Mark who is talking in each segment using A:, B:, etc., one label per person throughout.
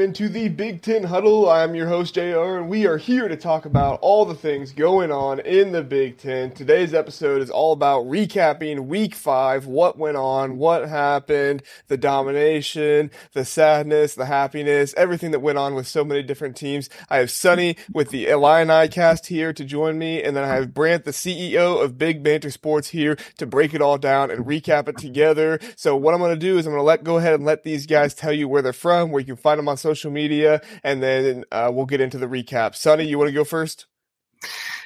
A: welcome into the Big Ten Huddle. I'm your host, JR, and we are here to talk about all the things going on in the Big Ten. Today's episode is all about recapping week five, what went on, what happened, the domination, the sadness, the happiness, everything that went on with so many different teams. I have Sunny with the Illini cast here to join me, and then I have Brant, the CEO of Big Banter Sports, here to break it all down and recap it together. So, what I'm going to do is I'm going to let go ahead and let these guys tell you where they're from, where you can find them on social media, and then uh, we'll get into the recap. Sunny, you want to go first?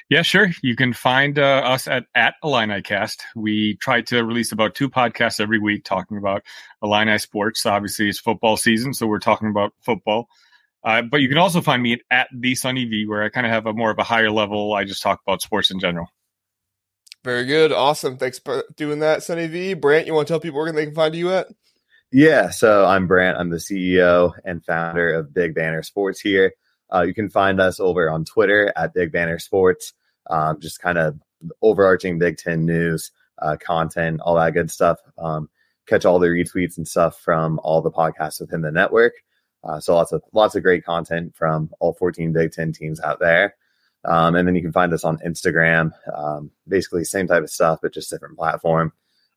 B: Yeah, sure. You can find uh, us at at IlliniCast. We try to release about two podcasts every week talking about Illini sports. Obviously, it's football season, so we're talking about football. Uh, but you can also find me at, at the Sunny V, where I kind of have a more of a higher level. I just talk about sports in general.
A: Very good, awesome. Thanks for doing that, Sunny V. Brant, you want to tell people where they can find you at?
C: Yeah, so I'm Brant. I'm the CEO and founder of Big Banter Sports here. Uh, you can find us over on Twitter at Big Banter Sports, um, just kind of overarching Big Ten news, uh, content, all that good stuff. Um, catch all the retweets and stuff from all the podcasts within the network. Uh, so lots of lots of great content from all 14 Big Ten teams out there. Um, and then you can find us on Instagram, um, basically same type of stuff, but just different platform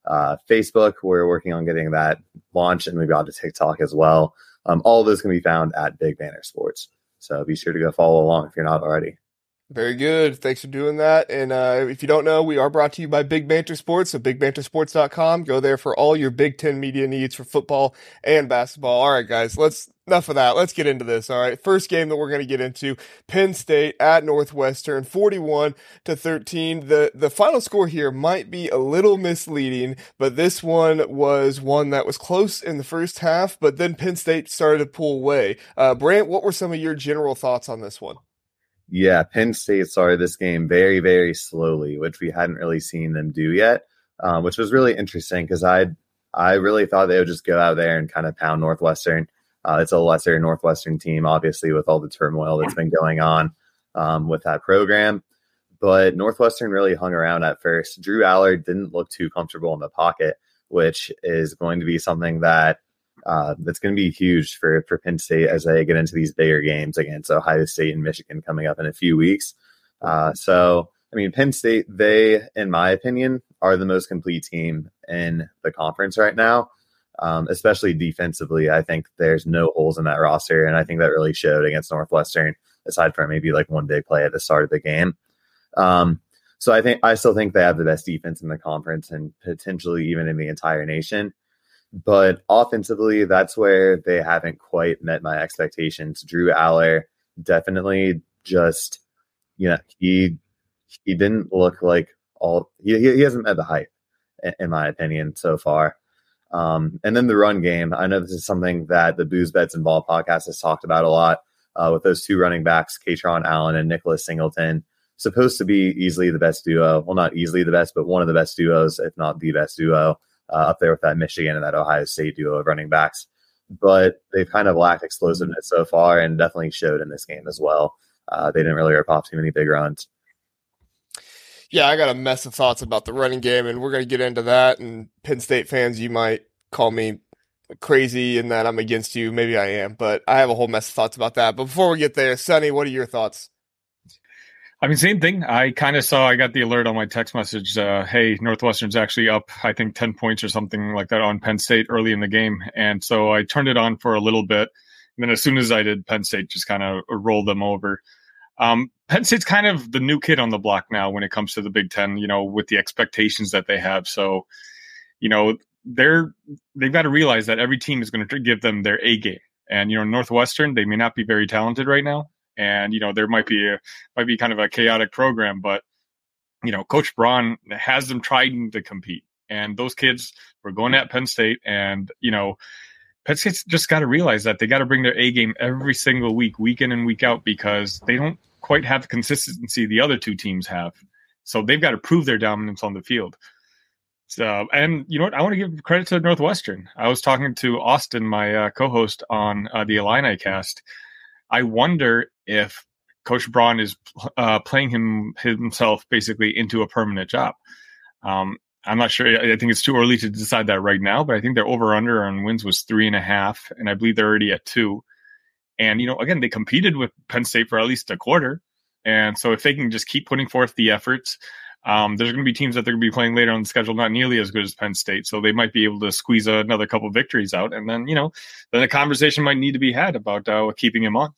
C: uh, Facebook. We're working on getting that launched and maybe to TikTok as well. Um, all of those can be found at Big Banter Sports. So be sure to go follow along if you're not already.
A: Very good. Thanks for doing that. And uh, if you don't know, we are brought to you by Big Banter Sports, so bigbantersports.com. Go there for all your Big Ten media needs for football and basketball. All right, guys, let's enough of that. Let's get into this. All right. First game that we're going to get into Penn State at Northwestern, 41 to 13. The, the final score here might be a little misleading, but this one was one that was close in the first half, but then Penn State started to pull away. Uh, Brant, what were some of your general thoughts on this one?
C: Yeah, Penn State started this game very, very slowly, which we hadn't really seen them do yet, um, which was really interesting because I I really thought they would just go out there and kind of pound Northwestern. Uh, it's a lesser Northwestern team, obviously, with all the turmoil that's been going on um, with that program. But Northwestern really hung around at first. Drew Allar didn't look too comfortable in the pocket, which is going to be something that uh, that's going to be huge for for Penn State as they get into these bigger games against Ohio State and Michigan coming up in a few weeks. Uh, so, I mean, Penn State, they, in my opinion, are the most complete team in the conference right now, um, especially defensively. I think there's no holes in that roster, and I think that really showed against Northwestern, aside from maybe like one big play at the start of the game. Um, so I think I still think they have the best defense in the conference and potentially even in the entire nation. But offensively, that's where they haven't quite met my expectations. Drew Allar definitely just, you know, he he didn't look like all he he hasn't met the hype, in my opinion, so far. Um, and then the run game. I know this is something that the Booze Bets and Ball podcast has talked about a lot uh, with those two running backs, Kaytron Allen and Nicholas Singleton. Supposed to be easily the best duo. Well, not easily the best, but one of the best duos, if not the best duo uh, up there with that Michigan and that Ohio State duo of running backs. But they've kind of lacked explosiveness so far and definitely showed in this game as well. Uh, they didn't really rip off too many big runs.
A: Yeah, I got a mess of thoughts about the running game, and we're going to get into that. And Penn State fans, you might call me crazy and that I'm against you. Maybe I am, but I have a whole mess of thoughts about that. But before we get there, Sunny, what are your thoughts?
B: I mean, same thing. I kind of saw, I got the alert on my text message. Uh, hey, Northwestern's actually up, I think, 10 points or something like that on Penn State early in the game. And so I turned it on for a little bit. And then as soon as I did, Penn State just kind of rolled them over. Um, Penn State's kind of the new kid on the block now when it comes to the Big Ten, you know, with the expectations that they have. So, you know, they're, they've got to realize that every team is going to give them their A game. And, you know, Northwestern, they may not be very talented right now and you know there might be a might be kind of a chaotic program, but you know Coach Braun has them trying to compete, and those kids were going at Penn State, and you know. Penn State's just got to realize that they got to bring their A game every single week, week in and week out, because they don't quite have the consistency the other two teams have. So they've got to prove their dominance on the field. So, and you know what? I want to give credit to Northwestern. I was talking to Austin, my uh, co-host on uh, the Illini cast. I wonder if Coach Braun is uh, playing him himself basically into a permanent job. Um, I'm not sure. I think it's too early to decide that right now, but I think their over under on wins was three and a half, and I believe they're already at two. And you know, again, they competed with Penn State for at least a quarter, and so if they can just keep putting forth the efforts, um, there's going to be teams that they're going to be playing later on the schedule not nearly as good as Penn State, so they might be able to squeeze another couple victories out, and then you know, then a conversation might need to be had about uh, keeping him on.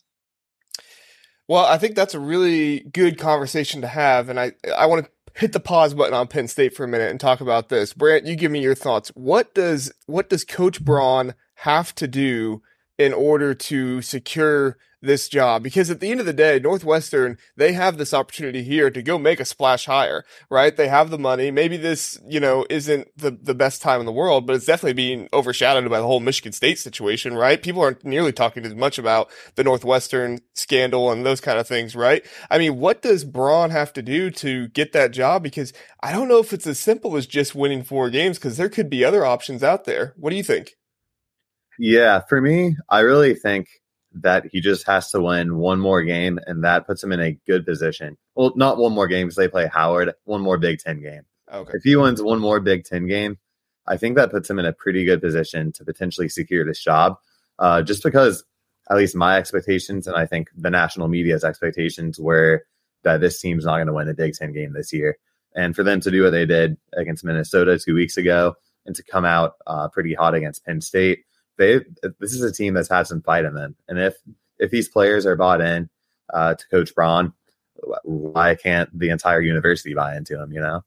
A: Well, I think that's a really good conversation to have, and I I want to hit the pause button on Penn State for a minute and talk about this. Brant, you give me your thoughts. What does what does Coach Braun have to do in order to secure this job because at the end of the day, Northwestern, they have this opportunity here to go make a splash hire, right? They have the money. Maybe this, you know, isn't the, the best time in the world, but it's definitely being overshadowed by the whole Michigan State situation, right? People aren't nearly talking as much about the Northwestern scandal and those kind of things, right? I mean, what does Braun have to do to get that job? Because I don't know if it's as simple as just winning four games because there could be other options out there. What do you think?
C: Yeah, for me, I really think that he just has to win one more game, and that puts him in a good position. Well, not one more game because they play Howard, one more Big Ten game. Okay. If he wins one more Big Ten game, I think that puts him in a pretty good position to potentially secure this job. Uh, just because, at least my expectations, and I think the national media's expectations were that this team's not going to win a Big Ten game this year. And for them to do what they did against Minnesota two weeks ago and to come out uh, pretty hot against Penn State, they this is a team that's had some fight in them, and if if these players are bought in uh, to Coach Braun, why can't the entire university buy into him? You know.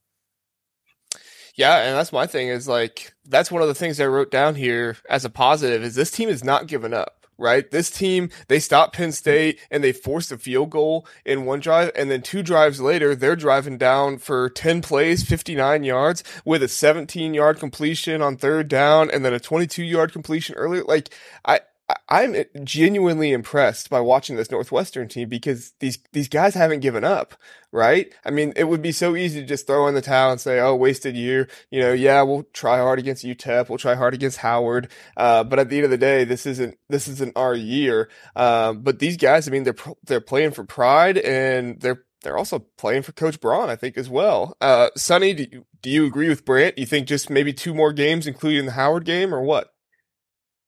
A: Yeah, and that's my thing is like that's one of the things I wrote down here as a positive is this team is not giving up right? This team, they stopped Penn State and they forced a field goal in one drive. And then two drives later, they're driving down for 10 plays, 59 yards with a 17 yard completion on third down and then a 22 yard completion earlier. Like, I, I'm genuinely impressed by watching this Northwestern team because these these guys haven't given up, right? I mean, it would be so easy to just throw in the towel and say, "Oh, wasted year." You know, yeah, we'll try hard against UTEP, we'll try hard against Howard, uh, but at the end of the day, this isn't this isn't our year. Uh, but these guys, I mean, they're they're playing for pride and they're they're also playing for Coach Braun, I think, as well. Uh, Sunny, do you, do you agree with Brant? You think just maybe two more games, including the Howard game, or what?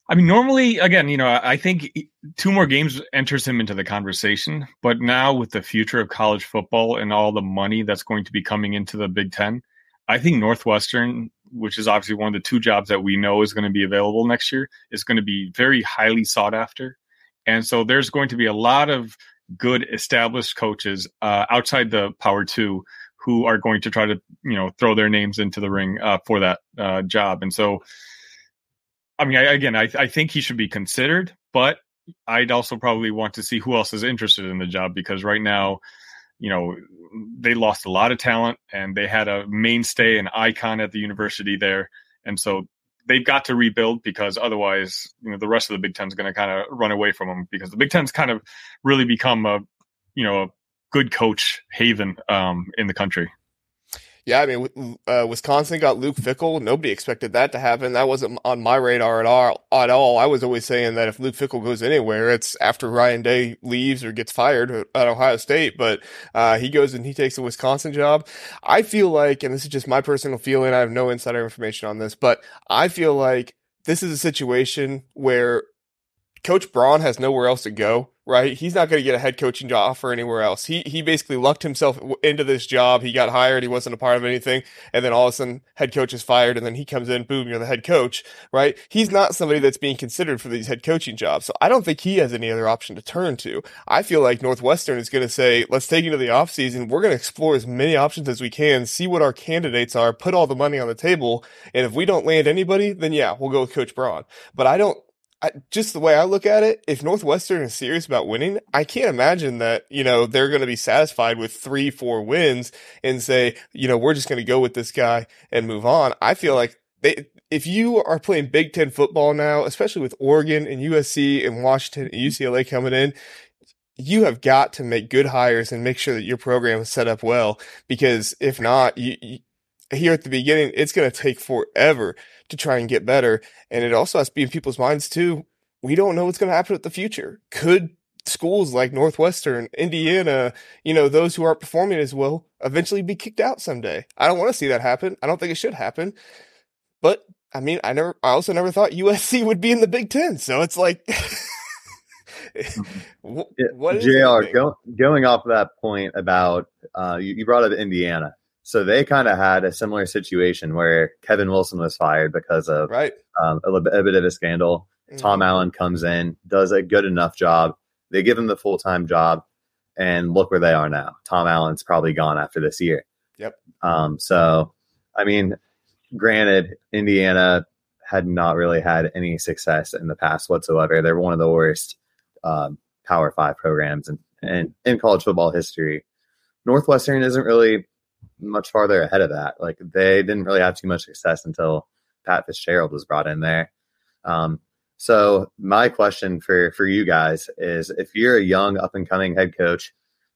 B: I mean, normally, again, you know, I think two more games enters him into the conversation. But now, with the future of college football and all the money that's going to be coming into the Big Ten, I think Northwestern, which is obviously one of the two jobs that we know is going to be available next year, is going to be very highly sought after. And so there's going to be a lot of good established coaches uh, outside the Power Two who are going to try to, you know, throw their names into the ring uh, for that uh, job. And so, I mean, I, again, I, I think he should be considered, but I'd also probably want to see who else is interested in the job because right now, you know, they lost a lot of talent and they had a mainstay and icon at the university there. And so they've got to rebuild because otherwise, you know, the rest of the Big Ten is going to kind of run away from them because the Big Ten's kind of really become a, you know, a good coach haven um, in the country.
A: Yeah, I mean, uh, Wisconsin got Luke Fickell. Nobody expected that to happen. That wasn't on my radar at all. At all, I was always saying that if Luke Fickell goes anywhere, it's after Ryan Day leaves or gets fired at Ohio State. But uh, he goes and he takes a Wisconsin job. I feel like, and this is just my personal feeling. I have no insider information on this, but I feel like this is a situation where Coach Braun has nowhere else to go right? He's not going to get a head coaching job offer anywhere else. He he basically lucked himself into this job. He got hired. He wasn't a part of anything, and then all of a sudden, head coach is fired, and then he comes in, boom, you're the head coach, right? He's not somebody that's being considered for these head coaching jobs. So I don't think he has any other option to turn to. I feel like Northwestern is going to say, let's take into the offseason. We're going to explore as many options as we can, see what our candidates are, put all the money on the table, and if we don't land anybody, then yeah, we'll go with Coach Braun. But I don't I, just the way I look at it, if Northwestern is serious about winning, I can't imagine that, you know, they're going to be satisfied with three, four wins and say, you know, we're just going to go with this guy and move on. I feel like they, if you are playing Big Ten football now, especially with Oregon and USC and Washington and mm-hmm. UCLA coming in, you have got to make good hires and make sure that your program is set up well. Because if not, you, you here at the beginning, it's going to take forever to try and get better. And it also has to be in people's minds too. We don't know what's going to happen with the future. Could schools like Northwestern, Indiana, you know, those who aren't performing as well eventually be kicked out someday. I don't want to see that happen. I don't think it should happen. But I mean, I never, I also never thought USC would be in the Big Ten. So it's like,
C: what, what Jr. Go, going off of that point about uh, you, you brought up Indiana. So they kind of had a similar situation where Kevin Wilson was fired because of
A: right.
C: um, a, a, bit of a scandal. Mm-hmm. Tom Allen comes in, does a good enough job. They give him the full time job, and look where they are now. Tom Allen's probably gone after this year.
A: Yep.
C: Um, so, I mean, granted, Indiana had not really had any success in the past whatsoever. They're one of the worst um, Power Five programs in, in, in college football history. Northwestern isn't really much farther ahead of that. Like they didn't really have too much success until Pat Fitzgerald was brought in there. Um, so my question for for you guys is: if you're a young up and coming head coach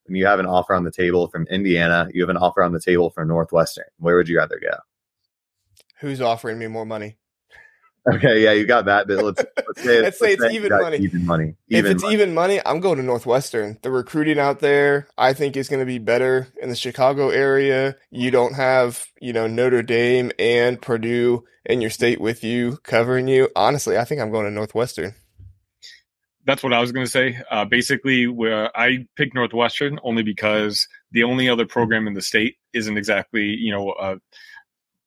C: and you have an offer on the table from Indiana, you have an offer on the table from Northwestern, where would you rather go?
A: Who's offering me more money?
C: Okay, yeah, you got that. But let's,
A: let's say, let's say it's say even money.
C: Even money.
A: Even
C: if it's
A: money. even money, I'm going to Northwestern. The recruiting out there, I think, is going to be better in the Chicago area. You don't have, you know, Notre Dame and Purdue in your state with you covering you. Honestly, I think I'm going to Northwestern.
B: That's what I was going to say. Uh, basically, where I picked Northwestern only because the only other program in the state isn't exactly, you know, a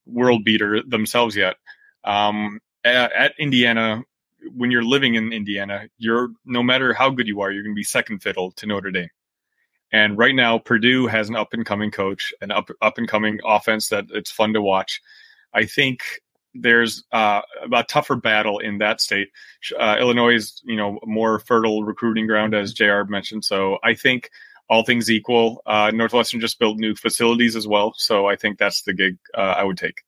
B: world beater themselves yet. Um, at, at Indiana, when you're living in Indiana, you're no matter how good you are, you're going to be second fiddle to Notre Dame. And right now, Purdue has an up and coming coach, an up up and coming offense that it's fun to watch. I think there's uh, a tougher battle in that state. Uh, Illinois is, you know, more fertile recruiting ground, as Jr. mentioned. So I think all things equal, uh, Northwestern just built new facilities as well. So I think that's the gig uh, I would take.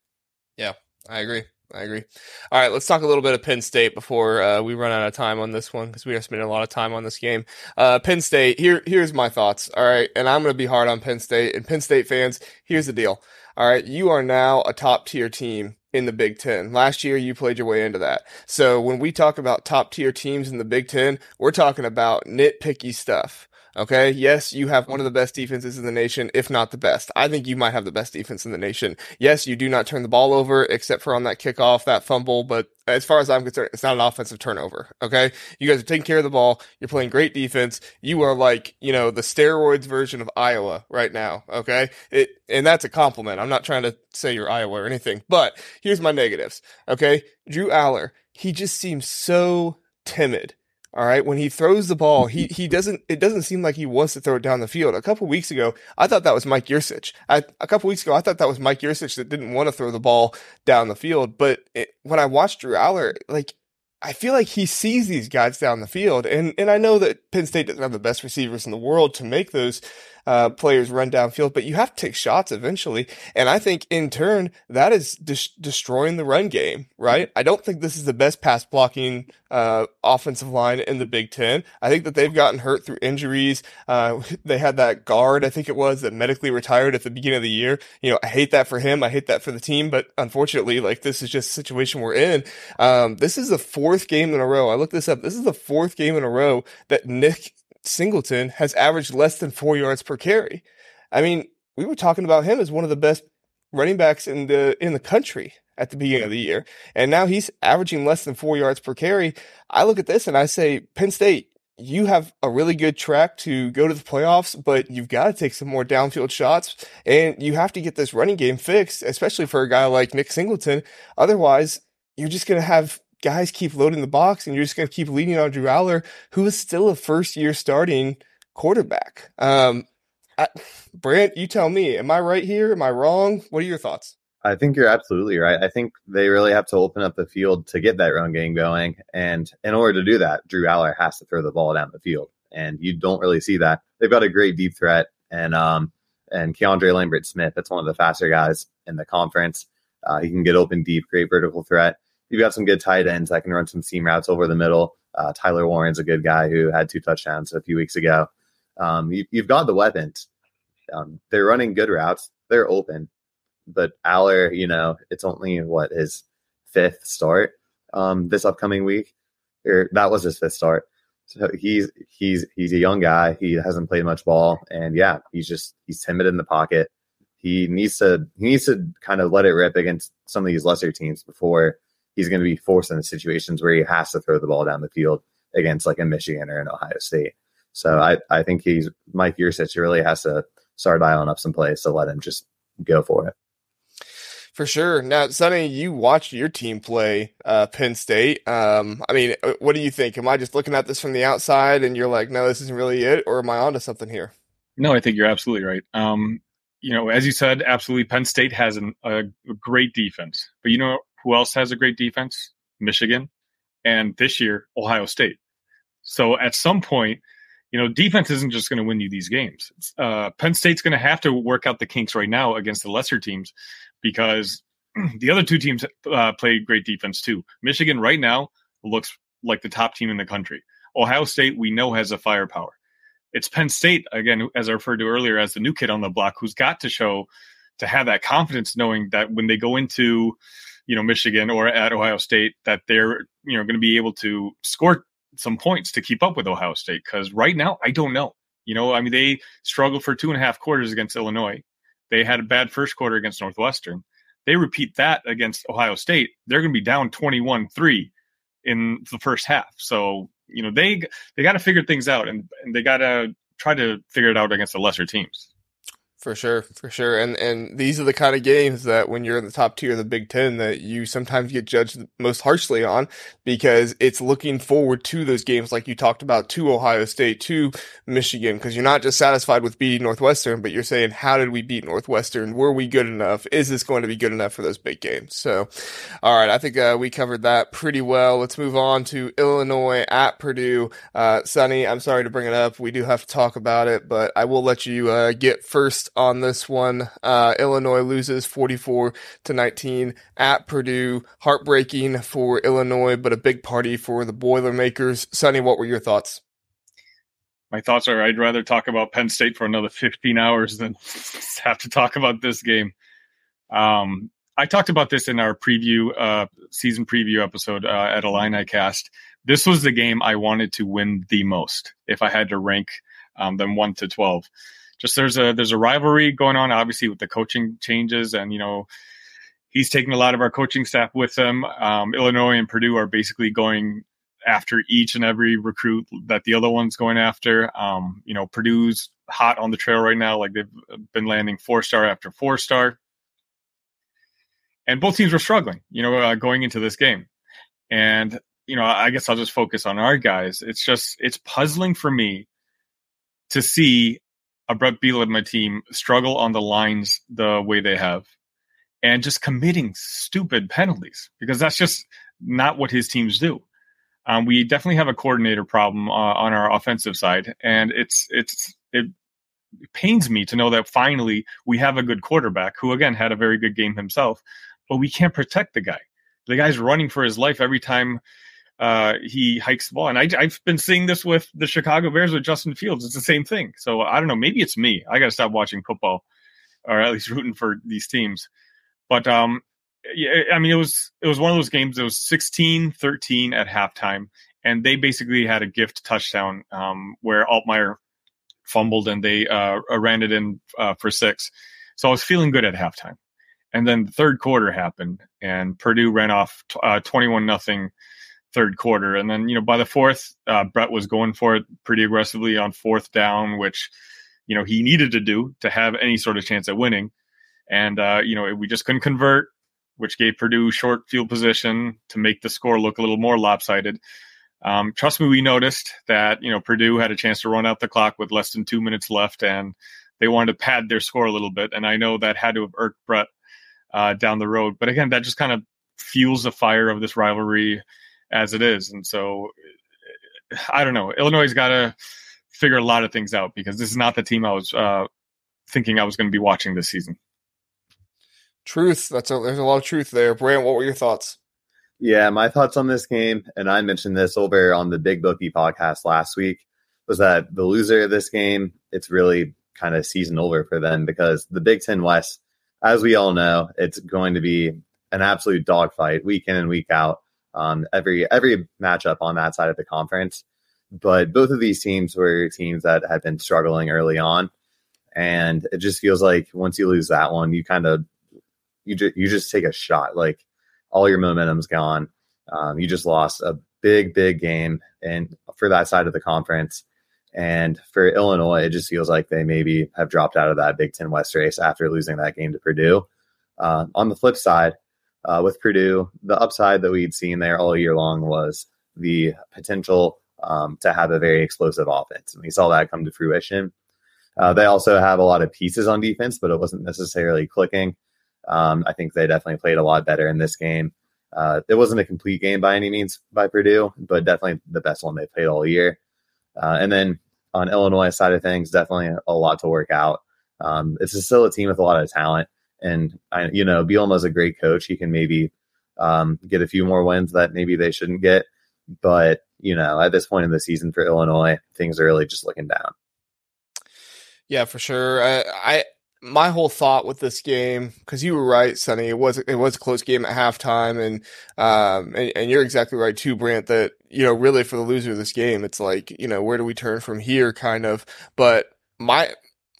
A: Yeah, I agree. I agree. All right, let's talk a little bit of Penn State before uh, we run out of time on this one because we are spending a lot of time on this game. Uh, Penn State. Here, here's my thoughts. All right, and I'm going to be hard on Penn State and Penn State fans. Here's the deal. All right, you are now a top tier team in the Big Ten. Last year, you played your way into that. So when we talk about top tier teams in the Big Ten, we're talking about nitpicky stuff. Okay. Yes, you have one of the best defenses in the nation, if not the best. I think you might have the best defense in the nation. Yes, you do not turn the ball over except for on that kickoff, that fumble, but as far as I'm concerned, it's not an offensive turnover. Okay. You guys are taking care of the ball. You're playing great defense. You are like, you know, the steroids version of Iowa right now. Okay. It, and that's a compliment. I'm not trying to say you're Iowa or anything, but here's my negatives. Okay. Drew Allar, he just seems so timid all right, when he throws the ball, he he doesn't. It doesn't seem like he wants to throw it down the field. A couple weeks ago, I thought that was Mike Yurcich. I, a couple weeks ago, I thought that was Mike Yurcich that didn't want to throw the ball down the field. But it, when I watched Drew Allar, like I feel like he sees these guys down the field, and and I know that Penn State doesn't have the best receivers in the world to make those uh, players run downfield, but you have to take shots eventually. And I think in turn, that is de- destroying the run game, right? I don't think this is the best pass blocking uh, offensive line in the Big Ten. I think that they've gotten hurt through injuries. Uh, they had that guard, I think it was, that medically retired at the beginning of the year. You know, I hate that for him. I hate that for the team, but unfortunately, like this is just situation we're in. Um, this is the fourth game in a row. I looked this up. This is the fourth game in a row that Nick Singleton has averaged less than four yards per carry. I mean, we were talking about him as one of the best running backs in the in the country at the beginning of the year, and now he's averaging less than four yards per carry. I look at this and I say, Penn State, you have a really good track to go to the playoffs, but you've got to take some more downfield shots, and you have to get this running game fixed, especially for a guy like Nick Singleton. Otherwise, you're just going to have guys keep loading the box and you're just going to keep leaning on Drew Allar, who is still a first year starting quarterback. Um, I, Brant, you tell me, am I right here? Am I wrong? What are your thoughts?
C: I think you're absolutely right. I think they really have to open up the field to get that run game going. And in order to do that, Drew Allar has to throw the ball down the field. And you don't really see that. They've got a great deep threat and um and Keandre Lambert Smith. That's one of the faster guys in the conference. Uh, he can get open deep, great vertical threat you've got some good tight ends that can run some seam routes over the middle. Uh, Tyler Warren's a good guy who had two touchdowns a few weeks ago. Um, you, have got the weapons. Um, they're running good routes. They're open, but Allar, you know, it's only what his fifth start um, this upcoming week, or that was his fifth start. So he's he's he's a young guy. He hasn't played much ball, and yeah, he's just he's timid in the pocket. He needs to he needs to kind of let it rip against some of these lesser teams before he's going to be forced into situations where he has to throw the ball down the field against like a Michigan or an Ohio State. So I, I think he's Mike Yurcich really has to start dialing up some plays to let him just go for it.
A: For sure. Now, Sunny, you watched your team play uh, Penn State. Um, I mean, uh, what do you think? Am I just looking at this from the outside and you're like, no, this isn't really it, or am I onto something here?
B: No, I think you're absolutely right. Um, you know, as you said, absolutely, Penn State has an, a, a great defense, but you know who else has a great defense? Michigan, and this year Ohio State. So at some point, you know, defense isn't just going to win you these games. Uh, Penn State's going to have to work out the kinks right now against the lesser teams because the other two teams uh, play great defense too. Michigan right now looks like the top team in the country. Ohio State, we know, has a firepower. It's Penn State, again, as I referred to earlier, as the new kid on the block who's got to show to have that confidence knowing that when they go into, you know, Michigan or at Ohio State, that they're, you know, going to be able to score some points to keep up with Ohio State. Because right now, I don't know. You know, I mean, they struggled for two and a half quarters against Illinois. They had a bad first quarter against Northwestern. They repeat that against Ohio State. They're going to be down 21 3 in the first half. So, you know, they they got to figure things out and, and they got to try to figure it out against the lesser teams.
A: For sure, for sure, and and these are the kind of games that when you're in the top tier of the Big Ten that you sometimes get judged most harshly on because it's looking forward to those games like you talked about to Ohio State, to Michigan, because you're not just satisfied with beating Northwestern, but you're saying how did we beat Northwestern? Were we good enough? Is this going to be good enough for those big games? So, all right, I think uh, we covered that pretty well. Let's move on to Illinois at Purdue. Uh, Sunny, I'm sorry to bring it up. We do have to talk about it, but I will let you uh, get first on this one. Uh, Illinois loses 44 to 19 at Purdue. Heartbreaking for Illinois, but a big party for the Boilermakers. Sunny, what were your thoughts?
B: My thoughts are I'd rather talk about Penn State for another 15 hours than have to talk about this game. Um, I talked about this in our preview, uh, season preview episode uh, at Illini Cast. This was the game I wanted to win the most if I had to rank um, them one to 12 just there's a there's a rivalry going on, obviously with the coaching changes, and you know he's taking a lot of our coaching staff with him. Um, Illinois and Purdue are basically going after each and every recruit that the other one's going after. Um, you know, Purdue's hot on the trail right now, like they've been landing four star after four star, and both teams were struggling. You know, uh, going into this game, and you know, I guess I'll just focus on our guys. It's just it's puzzling for me to see a Bret Bielema team struggle on the lines the way they have and just committing stupid penalties because that's just not what his teams do. Um, we definitely have a coordinator problem uh, on our offensive side, and it's it's it pains me to know that finally we have a good quarterback who again had a very good game himself, but we can't protect the guy. The guy's running for his life every time uh, he hikes the ball. And I, have been seeing this with the Chicago Bears with Justin Fields. It's the same thing. So I don't know. Maybe it's me. I got to stop watching football, or at least rooting for these teams. But um, yeah, I mean, it was it was one of those games. It was 16-13 at halftime, and they basically had a gift touchdown um, where Altmyer fumbled and they uh, ran it in uh, for six. So I was feeling good at halftime. And then the third quarter happened, and Purdue ran off uh, twenty-one nothing third quarter. And then, you know, by the fourth, uh, Bret was going for it pretty aggressively on fourth down, which, you know, he needed to do to have any sort of chance at winning. And, uh, you know, we just couldn't convert, which gave Purdue short field position to make the score look a little more lopsided. Um, trust me, we noticed that, you know, Purdue had a chance to run out the clock with less than two minutes left and they wanted to pad their score a little bit. And I know that had to have irked Bret uh, down the road. But again, that just kind of fuels the fire of this rivalry as it is. And so I don't know. Illinois has got to figure a lot of things out because this is not the team I was uh, thinking I was going to be watching this season.
A: Truth. That's a, there's a lot of truth there. Brant, what were your thoughts?
C: Yeah, my thoughts on this game, and I mentioned this over on the Big Bookie podcast last week, was that the loser of this game, it's really kind of season over for them because the Big Ten West, as we all know, it's going to be an absolute dogfight week in and week out um, every every matchup on that side of the conference. But both of these teams were teams that had been struggling early on, and it just feels like once you lose that one, you kind of you just you just take a shot. Like all your momentum's gone. Um, you just lost a big, big game, and for that side of the conference. And for Illinois, it just feels like they maybe have dropped out of that Big Ten West race after losing that game to Purdue. Uh, on the flip side, uh, with Purdue, the upside that we'd seen there all year long was the potential um, to have a very explosive offense. And we saw that come to fruition. Uh, they also have a lot of pieces on defense, but it wasn't necessarily clicking. Um, I think they definitely played a lot better in this game. Uh, it wasn't a complete game by any means by Purdue, but definitely the best one they played all year. Uh, and then on Illinois side of things, definitely a lot to work out. Um, it's still a team with a lot of talent, and I, you know, Bielema's a great coach. He can maybe um, get a few more wins that maybe they shouldn't get, but you know, at this point in the season for Illinois, things are really just looking down.
A: Yeah, for sure. I, I my whole thought with this game, because you were right, Sunny, it was it was a close game at halftime, and um, and, and, you're exactly right too, Brant. That you know, really for the loser of this game, it's like you know, where do we turn from here, kind of. But my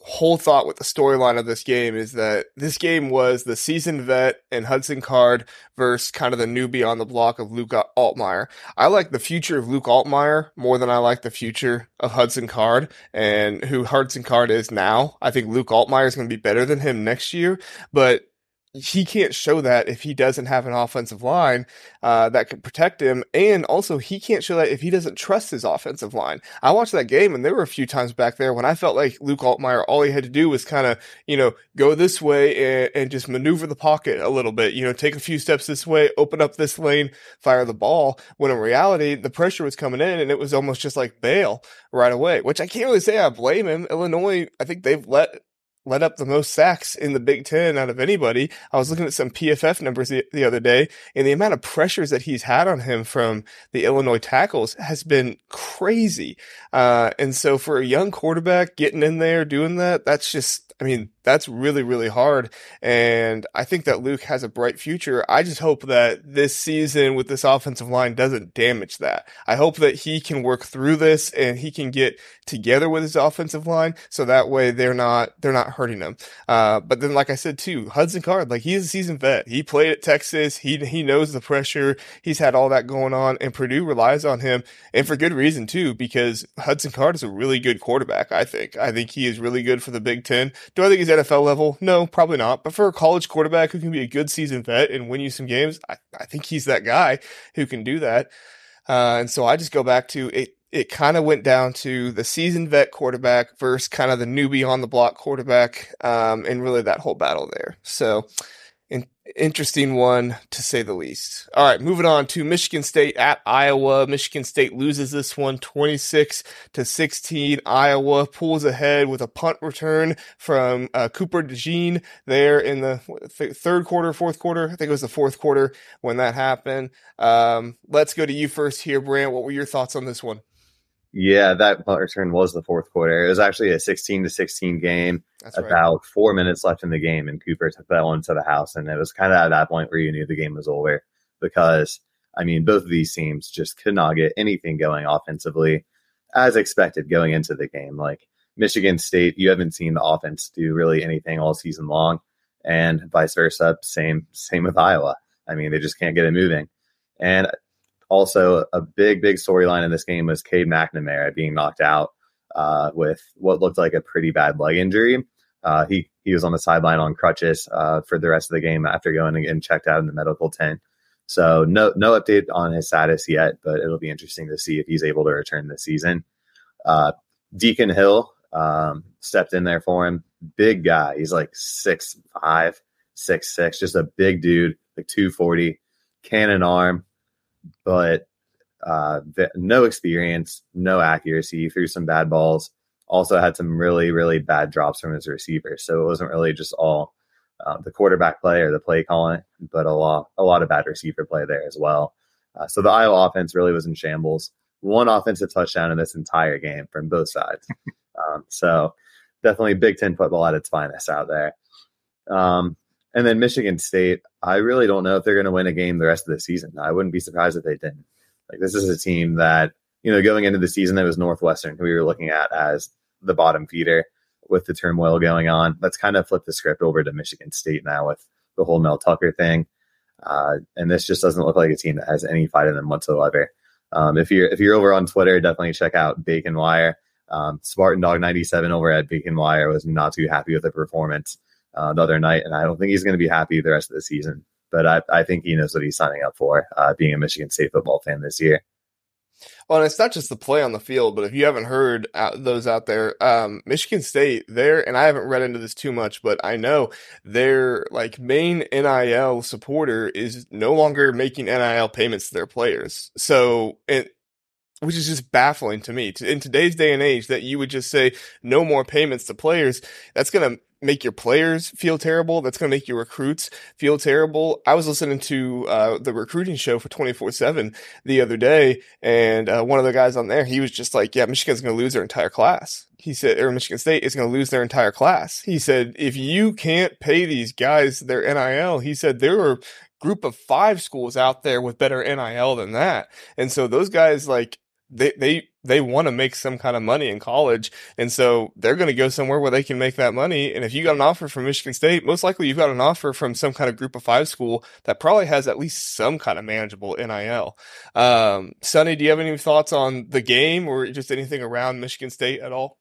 A: whole thought with the storyline of this game is that this game was the seasoned vet and Hudson Card versus kind of the newbie on the block of Luke Altmyer. I like the future of Luke Altmyer more than I like the future of Hudson Card and who Hudson Card is now. I think Luke Altmyer is going to be better than him next year, but he can't show that if he doesn't have an offensive line uh, that can protect him, and also he can't show that if he doesn't trust his offensive line. I watched that game, and there were a few times back there when I felt like Luke Altmyer, all he had to do was kind of, you know, go this way and, and, just maneuver the pocket a little bit, you know, take a few steps this way, open up this lane, fire the ball. When in reality, the pressure was coming in, and it was almost just like bail right away. Which I can't really say I blame him. Illinois, I think they've let let up the most sacks in the Big Ten out of anybody. I was looking at some PFF numbers the, the, other day, and the amount of pressures that he's had on him from the Illinois tackles has been crazy. Uh, and so for a young quarterback getting in there doing that, that's just, I mean, that's really, really hard. And I think that Luke has a bright future. I just hope that this season with this offensive line doesn't damage that. I hope that he can work through this and he can get together with his offensive line so that way they're not, they're not hurting him. Uh, but then, like I said too, Hudson Card, like he's a seasoned vet. He played at Texas. He, he knows the pressure. He's had all that going on and Purdue relies on him and for good reason too, because Hudson Card is a really good quarterback. I think, I think he is really good for the Big Ten. Do I think he's NFL level? No, probably not. But for a college quarterback who can be a good season vet and win you some games, I, I think he's that guy who can do that. Uh, and so I just go back to it. It kind of went down to the seasoned vet quarterback versus kind of the newbie on the block quarterback, um, and really that whole battle there. So interesting one to say the least. All right, moving on to Michigan State at Iowa. Michigan State loses this one 26 to 16. Iowa pulls ahead with a punt return from uh, Cooper DeJean there in the th- third quarter, fourth quarter. I think it was the fourth quarter when that happened. Um, let's go to you first here, Brant. What were your thoughts on this one?
C: Yeah, that return was the fourth quarter. It was actually a 16 to 16 game. That's about right. four minutes left in the game, and Cooper took that one to the house. And it was kind of at that point where you knew the game was over because, I mean, both of these teams just could not get anything going offensively as expected going into the game. Like Michigan State, you haven't seen the offense do really anything all season long, and vice versa. Same, same with Iowa. I mean, they just can't get it moving. And also, a big, big storyline in this game was Cade McNamara being knocked out uh, with what looked like a pretty bad leg injury. Uh, he he was on the sideline on crutches uh, for the rest of the game after going and checked out in the medical tent. So no no update on his status yet, but it'll be interesting to see if he's able to return this season. Uh, Deacon Hill um, stepped in there for him. Big guy. He's like six five, six six, just a big dude, like two forty, cannon arm but uh, the, no experience, no accuracy, threw some bad balls. Also had some really, really bad drops from his receivers. So it wasn't really just all uh, the quarterback play or the play calling, but a lot, a lot of bad receiver play there as well. Uh, so the Iowa offense really was in shambles. One offensive touchdown in this entire game from both sides. um, so definitely Big Ten football at its finest out there. Um, and then Michigan State, I really don't know if they're going to win a game the rest of the season. I wouldn't be surprised if they didn't. Like this is a team that you know, going into the season, it was Northwestern who we were looking at as the bottom feeder with the turmoil going on. Let's kind of flip the script over to Michigan State now with the whole Mel Tucker thing. Uh, and this just doesn't look like a team that has any fight in them whatsoever. Um, if you're if you're over on Twitter, definitely check out Bacon Wire. Um, Spartan Dog 97 over at Bacon Wire was not too happy with the performance uh, the other night, and I don't think he's going to be happy the rest of the season. But I, I think he knows what he's signing up for, uh, being a Michigan State football fan this year.
A: Well, and it's not just the play on the field, but if you haven't heard out, those out there, um, Michigan State, there, and I haven't read into this too much, but I know their like main NIL supporter is no longer making NIL payments to their players. So it, which is just baffling to me. In today's day and age, that you would just say no more payments to players, that's going to make your players feel terrible. That's going to make your recruits feel terrible. I was listening to uh, the recruiting show for 24 7 the other day, and uh, one of the guys on there, he was just like, Yeah, Michigan's going to lose their entire class. He said, or Michigan State is going to lose their entire class. He said, If you can't pay these guys their NIL, he said, there are group of five schools out there with better NIL than that. And so those guys, like, they they they want to make some kind of money in college, and so they're going to go somewhere where they can make that money. And if you got an offer from Michigan State, most likely you've got an offer from some kind of Group of Five school that probably has at least some kind of manageable NIL. Um, Sunny, do you have any thoughts on the game or just anything around Michigan State at all?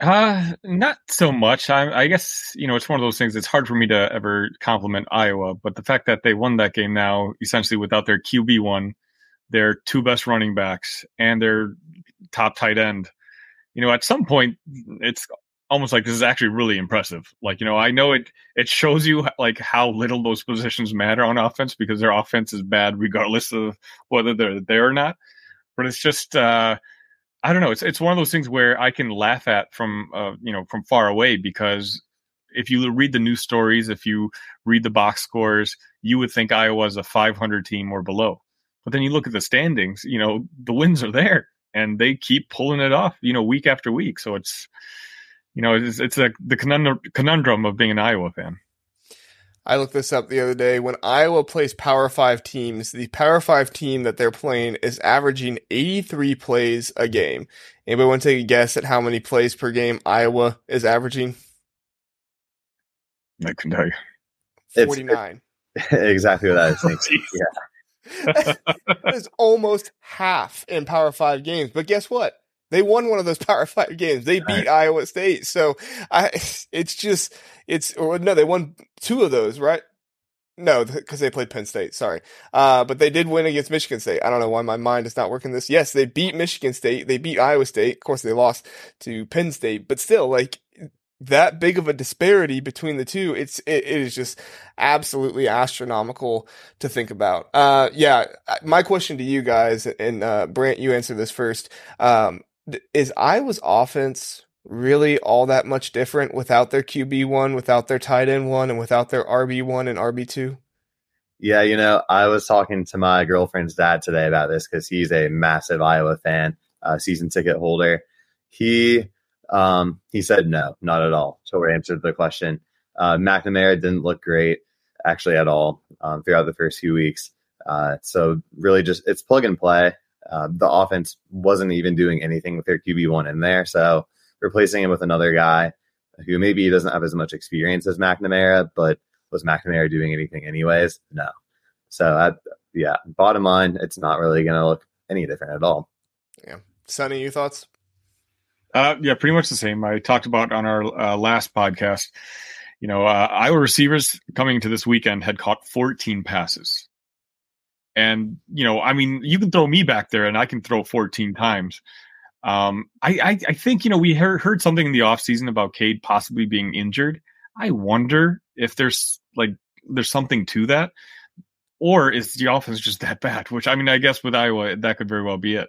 B: Uh, not so much. I, I guess you know it's one of those things. It's hard for me to ever compliment Iowa, but the fact that they won that game now, essentially without their QB one their two best running backs and their top tight end. You know, at some point, it's almost like this is actually really impressive. Like, you know, I know it it shows you like how little those positions matter on offense because their offense is bad regardless of whether they're there or not. But it's just uh I don't know. It's it's one of those things where I can laugh at from uh, you know from far away because if you read the news stories, if you read the box scores, you would think Iowa is a 500 team or below. But then you look at the standings, you know, the wins are there and they keep pulling it off, you know, week after week. So it's, you know, it's, it's a, the conundrum of being an Iowa fan.
A: I looked this up the other day. When Iowa plays Power Five teams, the Power Five team that they're playing is averaging 83 plays a game. Anybody want to take a guess at how many plays per game Iowa is averaging?
B: I can tell you.
A: 49.
C: It's, exactly what I was thinking. yeah.
A: It's almost half in Power Five games. But guess what? They won one of those Power Five games. They beat right. Iowa State. So I, it's just, it's, or no, they won two of those, right? No, because they played Penn State. Sorry, uh, but they did win against Michigan State. I don't know why my mind is not working. This, yes, they beat Michigan State. They beat Iowa State. Of course, they lost to Penn State, but still, like that big of a disparity between the two, it's it, it is just absolutely astronomical to think about. Uh, yeah, my question to you guys, and uh, Brant, you answer this first. Um, is Iowa's offense really all that much different without their QB one, without their tight end one, and without their RB one and RB two?
C: Yeah, you know, I was talking to my girlfriend's dad today about this because he's a massive Iowa fan, uh, season ticket holder. He um, he said no, not at all. So we answered the question. Uh, McNamara didn't look great actually at all um, throughout the first few weeks. Uh, so really, just it's plug and play. Uh, the offense wasn't even doing anything with their QB one in there. So replacing him with another guy who maybe doesn't have as much experience as McNamara, but was McNamara doing anything anyways? No. So I, yeah, bottom line, it's not really going to look any different at all.
A: Yeah. Sunny, your thoughts?
B: Uh, yeah, pretty much the same. I talked about on our uh, last podcast. You know, uh, Iowa receivers coming to this weekend had caught 14 passes. And, you know, I mean, you can throw me back there and I can throw 14 times. Um, I, I, I think, you know, we heard, heard something in the offseason about Cade possibly being injured. I wonder if there's like, there's something to that. Or is the offense just that bad? Which, I mean, I guess with Iowa, that could very well be it.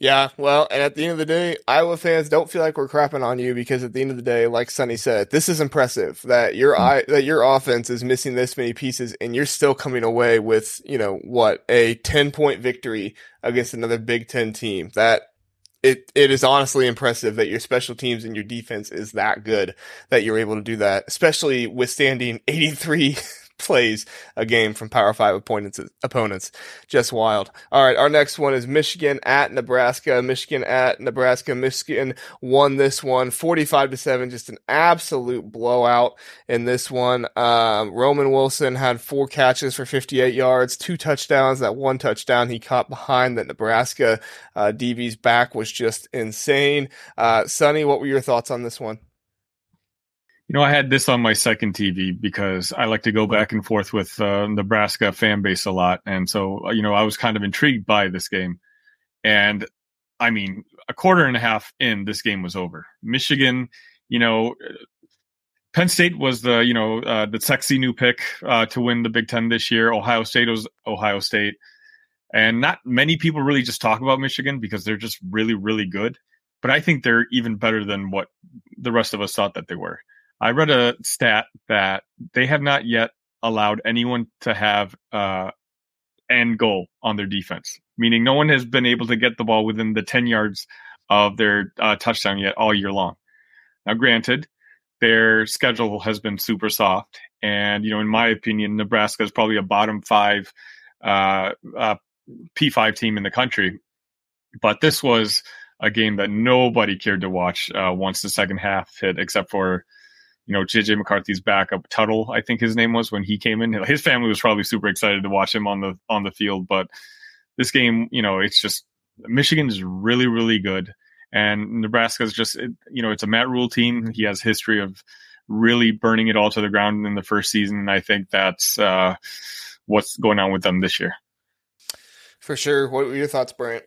A: Yeah, well, and at the end of the day, Iowa fans don't feel like we're crapping on you because at the end of the day, like Sunny said, this is impressive that your mm-hmm. that your offense is missing this many pieces and you're still coming away with, you know, what, a 10 point victory against another Big 10 team. That it it is honestly impressive that your special teams and your defense is that good that you're able to do that, especially withstanding 83 plays a game from Power Five opponents. Opponents, just wild. All right, our next one is Michigan at Nebraska. Michigan at Nebraska. Michigan won this one, forty-five to seven. Just an absolute blowout in this one. Um, Roman Wilson had four catches for fifty-eight yards, two touchdowns. That one touchdown he caught behind that Nebraska uh, DB's back was just insane. Uh, Sunny, what were your thoughts on this one?
B: You know, I had this on my second TV because I like to go back and forth with uh, Nebraska fan base a lot, and so uh, you know I was kind of intrigued by this game. And I mean, a quarter and a half in, this game was over. Michigan, you know, Penn State was the you know uh, the sexy new pick uh, to win the Big Ten this year. Ohio State was Ohio State, and not many people really just talk about Michigan because they're just really really good. But I think they're even better than what the rest of us thought that they were. I read a stat that they have not yet allowed anyone to have uh, end goal on their defense, meaning no one has been able to get the ball within the 10 yards of their uh, touchdown yet all year long. Now, granted, their schedule has been super soft. And, you know, in my opinion, Nebraska is probably a bottom five uh, uh, P5 team in the country. But this was a game that nobody cared to watch uh, once the second half hit, except for you know, JJ McCarthy's backup, Tuttle, I think his name was when he came in. His family was probably super excited to watch him on the on the field. But this game, you know, it's just Michigan is really, really good, and Nebraska is just, you know, it's a Matt Rhule team. He has history of really burning it all to the ground in the first season, and I think that's uh, what's going on with them this year.
A: For sure. What were your thoughts, Brant?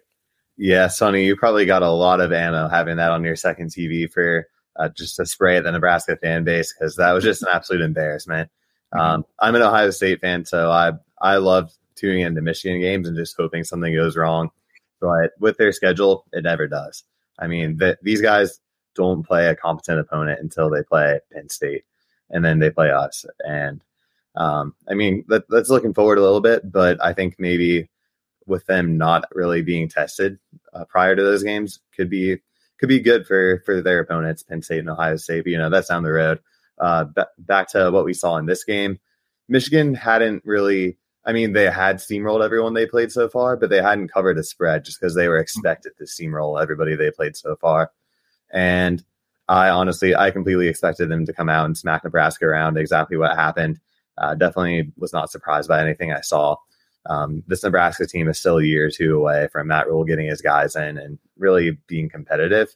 C: Yeah, Sunny, you probably got a lot of ammo having that on your second TV for uh, just to spray at the Nebraska fan base because that was just an absolute embarrassment. Mm-hmm. Um, I'm an Ohio State fan, so I I love tuning into Michigan games and just hoping something goes wrong. But with their schedule, it never does. I mean, the, these guys don't play a competent opponent until they play Penn State, and then they play us. And um, I mean, that, that's looking forward a little bit, but I think maybe with them not really being tested uh, prior to those games could be could be good for for their opponents, Penn State and Ohio State. But, you know, that's down the road. Uh, b- back to what we saw in this game, Michigan hadn't really. I mean, they had steamrolled everyone they played so far, but they hadn't covered a spread just because they were expected to steamroll everybody they played so far. And I honestly, I completely expected them to come out and smack Nebraska around. Exactly what happened. Uh, definitely was not surprised by anything I saw. Um, this Nebraska team is still a year or two away from Matt Rhule getting his guys in and really being competitive.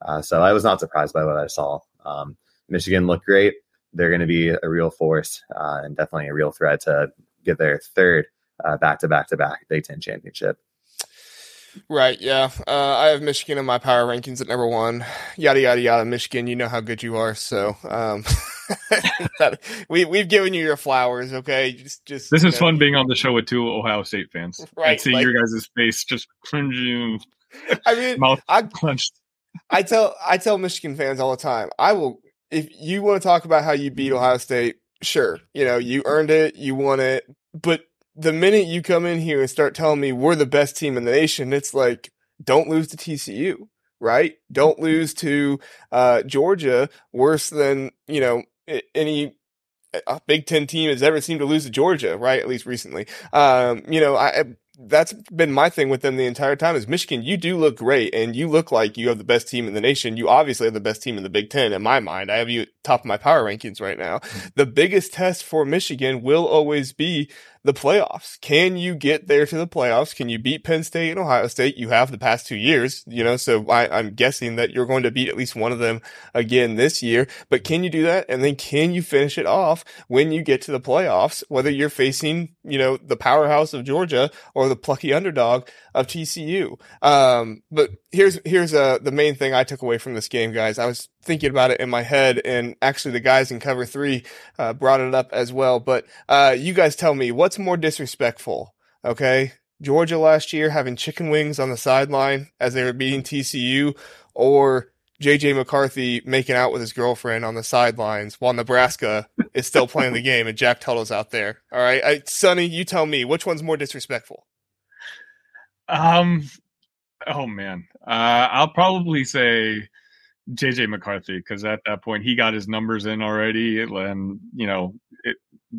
C: Uh, so I was not surprised by what I saw. Um, Michigan looked great. They're going to be a real force uh, and definitely a real threat to get their third back to back to back Big Ten championship.
A: Right. Yeah. Uh, I have Michigan in my power rankings at number one. Yada yada yada. Michigan, you know how good you are. So um, we we've given you your flowers. Okay. Just just.
B: This is know. fun being on the show with two Ohio State fans. Right. And see like, your guys' face just cringing.
A: I mean,
B: mouth I, clenched.
A: I tell I tell Michigan fans all the time. I will if you want to talk about how you beat Ohio State. Sure, you know you earned it, you won it, but the minute you come in here and start telling me we're the best team in the nation, it's like, don't lose to TCU, right? Don't lose to uh, Georgia worse than, you know, any a Big Ten team has ever seemed to lose to Georgia, right? At least recently. Um, you know, I, that's been my thing with them the entire time is Michigan, you do look great and you look like you have the best team in the nation. You obviously have the best team in the Big Ten in my mind. I have you top of my power rankings right now. Mm-hmm. The biggest test for Michigan will always be the playoffs. Can you get there to the playoffs? Can you beat Penn State and Ohio State? You have the past two years, you know, so I, am guessing that you're going to beat at least one of them again this year. But can you do that? And then can you finish it off when you get to the playoffs, whether you're facing, you know, the powerhouse of Georgia or the plucky underdog of TCU? Um, but here's, here's, uh, the main thing I took away from this game, guys. I was thinking about it in my head, and actually the guys in cover three uh, brought it up as well. But uh, you guys tell me what's more disrespectful, okay? Georgia last year having chicken wings on the sideline as they were beating TCU, or JJ McCarthy making out with his girlfriend on the sidelines while Nebraska is still playing the game and Jack Tuttle's out there. All right, I, Sunny, you tell me which one's more disrespectful.
B: Um, oh man, uh, I'll probably say JJ McCarthy because at that point he got his numbers in already, and you know, it,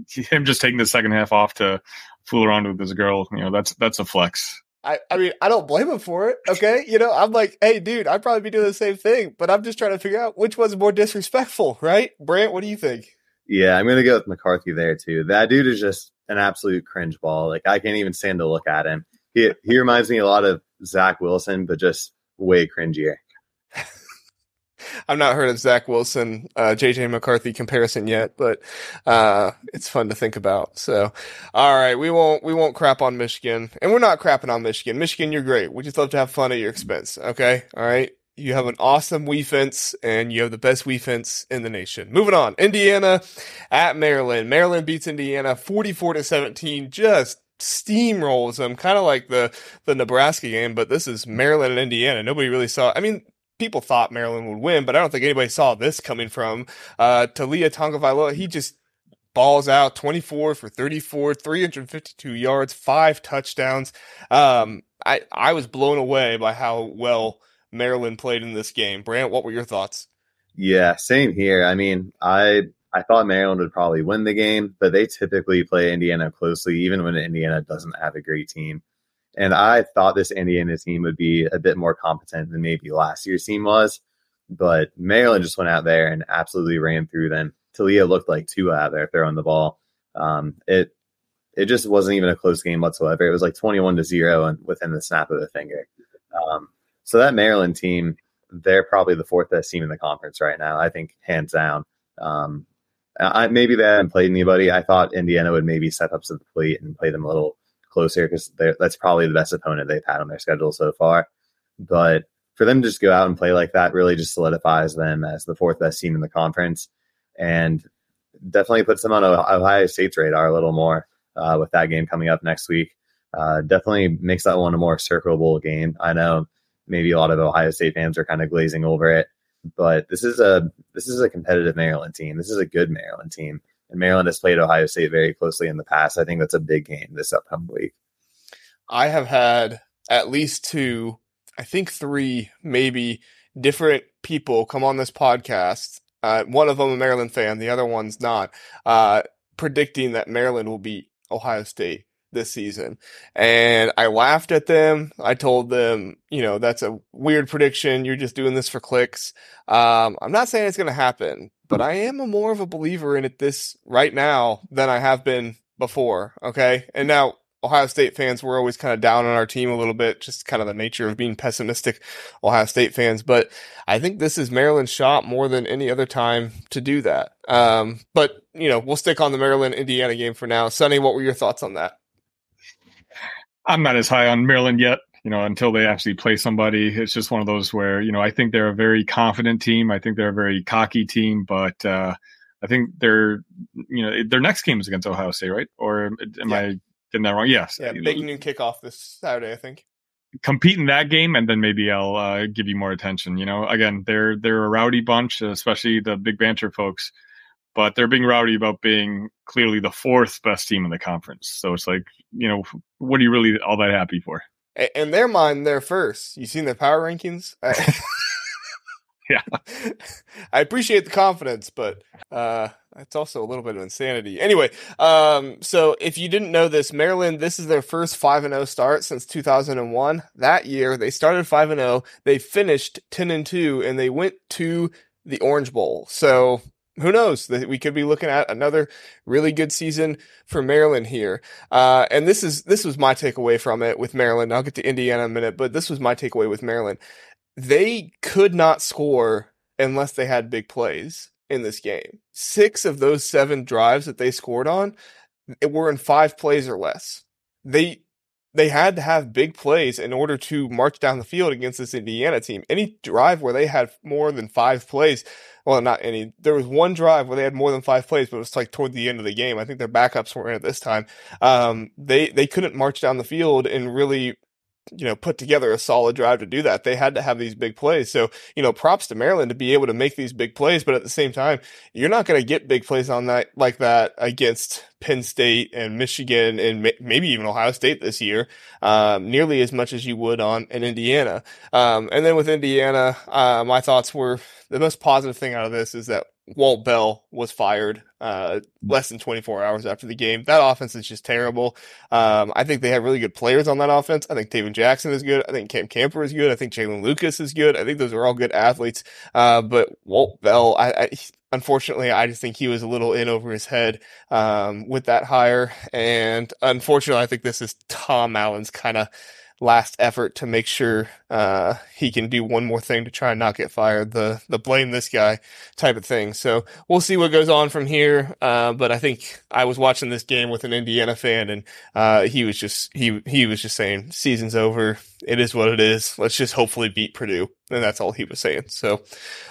B: him just taking the second half off to fool around with this girl, you know, that's that's a flex.
A: I, I mean, I don't blame him for it. Okay. You know, I'm like, hey, dude, I'd probably be doing the same thing, but I'm just trying to figure out which one's more disrespectful, right? Brant, what do you think?
C: Yeah, I'm going to go with McCarthy there too. That dude is just an absolute cringe ball. Like, I can't even stand to look at him. He, he reminds me a lot of Zach Wilson, but just way cringier.
A: I've not heard of Zach Wilson, uh, JJ McCarthy comparison yet, but uh, it's fun to think about. So, all right, we won't we won't crap on Michigan, and we're not crapping on Michigan. Michigan, you're great. We just love to have fun at your expense. Okay, all right. You have an awesome defense, and you have the best defense in the nation. Moving on, Indiana at Maryland. Maryland beats Indiana 44 to 17. Just steamrolls them, kind of like the the Nebraska game, but this is Maryland and Indiana. Nobody really saw. I mean, people thought Maryland would win, but I don't think anybody saw this coming from uh, Taulia Tagovailoa. He just balls out 24 for 34, 352 yards, five touchdowns. Um, I, I was blown away by how well Maryland played in this game. Brant, what were your thoughts?
C: Yeah, same here. I mean, I I thought Maryland would probably win the game, but they typically play Indiana closely, even when Indiana doesn't have a great team. And I thought this Indiana team would be a bit more competent than maybe last year's team was. But Maryland just went out there and absolutely ran through them. Taulia looked like Tua out there throwing the ball. Um, it it just wasn't even a close game whatsoever. It was like 21 to 0 and within the snap of a finger. Um, so that Maryland team, they're probably the fourth best team in the conference right now. I think hands down. Um, I, maybe they haven't played anybody. I thought Indiana would maybe step up to the plate and play them a little closer because that's probably the best opponent they've had on their schedule so far. But for them to just go out and play like that really just solidifies them as the fourth best team in the conference and definitely puts them on Ohio State's radar a little more uh, with that game coming up next week. Uh, definitely makes that one a more circleable game. I know maybe a lot of Ohio State fans are kind of glazing over it, but this is a this is a competitive Maryland team. This is a good Maryland team, and Maryland has played Ohio State very closely in the past. I think that's a big game this upcoming week.
A: I have had at least two, I think three, maybe different people come on this podcast. Uh, one of them a Maryland fan, the other one's not, uh, predicting that Maryland will beat Ohio State this season. And I laughed at them. I told them, you know, that's a weird prediction. You're just doing this for clicks. Um, I'm not saying it's going to happen, but I am a more of a believer in it this right now than I have been before. Okay. And now Ohio State fans were always kind of down on our team a little bit, just kind of the nature of being pessimistic Ohio State fans. But I think this is Maryland's shot more than any other time to do that. Um, but, you know, we'll stick on the Maryland Indiana game for now. Sunny, what were your thoughts on that?
B: I'm not as high on Maryland yet. You know, until they actually play somebody, it's just one of those where you know I think they're a very confident team. I think they're a very cocky team, but uh, I think their you know their next game is against Ohio State, right? Or am yeah. I getting that wrong? Yes.
A: Yeah, big noon kickoff this Saturday, I think.
B: Compete in that game, and then maybe I'll uh, give you more attention. You know, again, they're they're a rowdy bunch, especially the big banter folks but they're being rowdy about being clearly the fourth best team in the conference. So it's like, you know, what are you really all that happy for?
A: In their mind, they're first. You seen their power rankings?
B: yeah.
A: I appreciate the confidence, but uh, it's also a little bit of insanity. Anyway, um, so if you didn't know this, Maryland, this is their first 5 and 0 start since 2001. That year, they started 5 and 0, they finished 10 and 2, and they went to the Orange Bowl. So who knows that we could be looking at another really good season for Maryland here. Uh, and this is, this was my takeaway from it with Maryland. I'll get to Indiana in a minute, but this was my takeaway with Maryland. They could not score unless they had big plays in this game. Six of those seven drives that they scored on were in five plays or less. They, they had to have big plays in order to march down the field against this Indiana team. Any drive where they had more than five plays, well, not any. There was one drive where they had more than five plays, but it was like toward the end of the game. I think their backups were in at this time. Um, they they couldn't march down the field and really you know, put together a solid drive to do that. They had to have these big plays. So, you know, props to Maryland to be able to make these big plays, but at the same time, you're not going to get big plays on that like that against Penn State and Michigan and maybe even Ohio State this year, um, nearly as much as you would on in Indiana. Um, and then with Indiana, uh, my thoughts were the most positive thing out of this is that Walt Bell was fired uh, less than 24 hours after the game. That offense is just terrible. Um, I think they have really good players on that offense. I think Tayven Jackson is good. I think Cam Camper is good. I think Jaylin Lucas is good. I think those are all good athletes. Uh, but Walt Bell, I, I, unfortunately, I just think he was a little in over his head um, with that hire. And unfortunately, I think this is Tom Allen's kind of last effort to make sure uh, he can do one more thing to try and not get fired. The the blame this guy type of thing. So we'll see what goes on from here. Uh, but I think I was watching this game with an Indiana fan, and uh, he was just he he was just saying season's over. It is what it is. Let's just hopefully beat Purdue. And that's all he was saying. So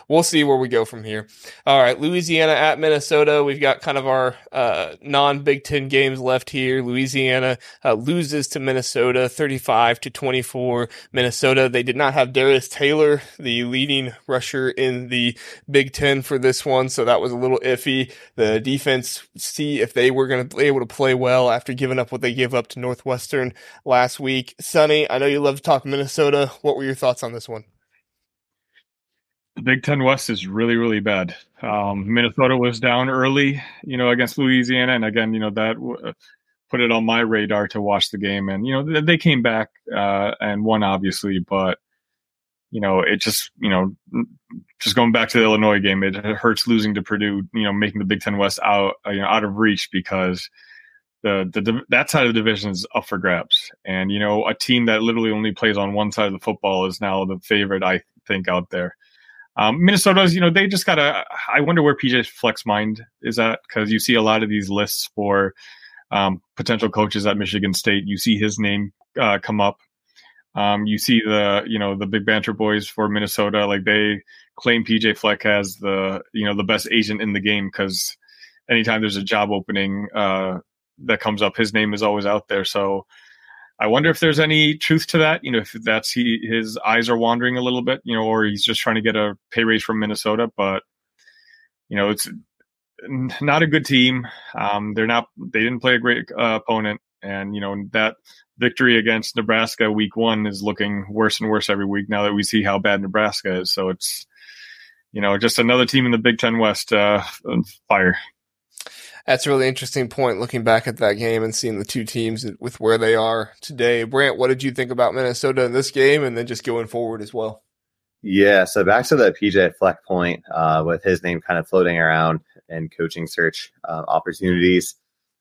A: we'll see where we go from here. All right. Louisiana at Minnesota. We've got kind of our uh, non Big Ten games left here. Louisiana uh, loses to Minnesota 35 to 24. Minnesota, they did not have Darius Taylor, the leading rusher in the Big Ten for this one. So that was a little iffy. The defense, see if they were going to be able to play well after giving up what they gave up to Northwestern last week. Sunny, I know you love to talk Minnesota. What were your thoughts on this one?
B: the Big Ten West is really, really bad. Um, Minnesota was down early, you know, against Louisiana, and again, you know, that put it on my radar to watch the game. And you know, they came back uh, and won, obviously, but you know, it just, you know, just going back to the Illinois game, it hurts losing to Purdue. You know, making the Big Ten West out, uh, you know, out of reach because the the that side of the division is up for grabs. And you know, a team that literally only plays on one side of the football is now the favorite, I think, out there. Um, Minnesota's, you know, they just got a. I wonder where PJ Fleck's mind is at because you see a lot of these lists for um, potential coaches at Michigan State. You see his name uh, come up. Um, you see the, you know, the big banter boys for Minnesota, like they claim PJ Fleck as the, you know, the best agent in the game because anytime there's a job opening uh, that comes up, his name is always out there. So I wonder if there's any truth to that. You know, if that's he his eyes are wandering a little bit, you know, or he's just trying to get a pay raise from Minnesota. But you know, it's not a good team. Um, they're not. They didn't play a great uh, opponent, and you know that victory against Nebraska week one is looking worse and worse every week now that we see how bad Nebraska is. So it's you know just another team in the Big Ten West uh, fire
A: that's a really interesting point looking back at that game and seeing the two teams with where they are today. Brant, what did you think about Minnesota in this game and then just going forward as well?
C: Yeah, so back to the PJ Fleck point, uh, with his name kind of floating around in coaching search uh, opportunities,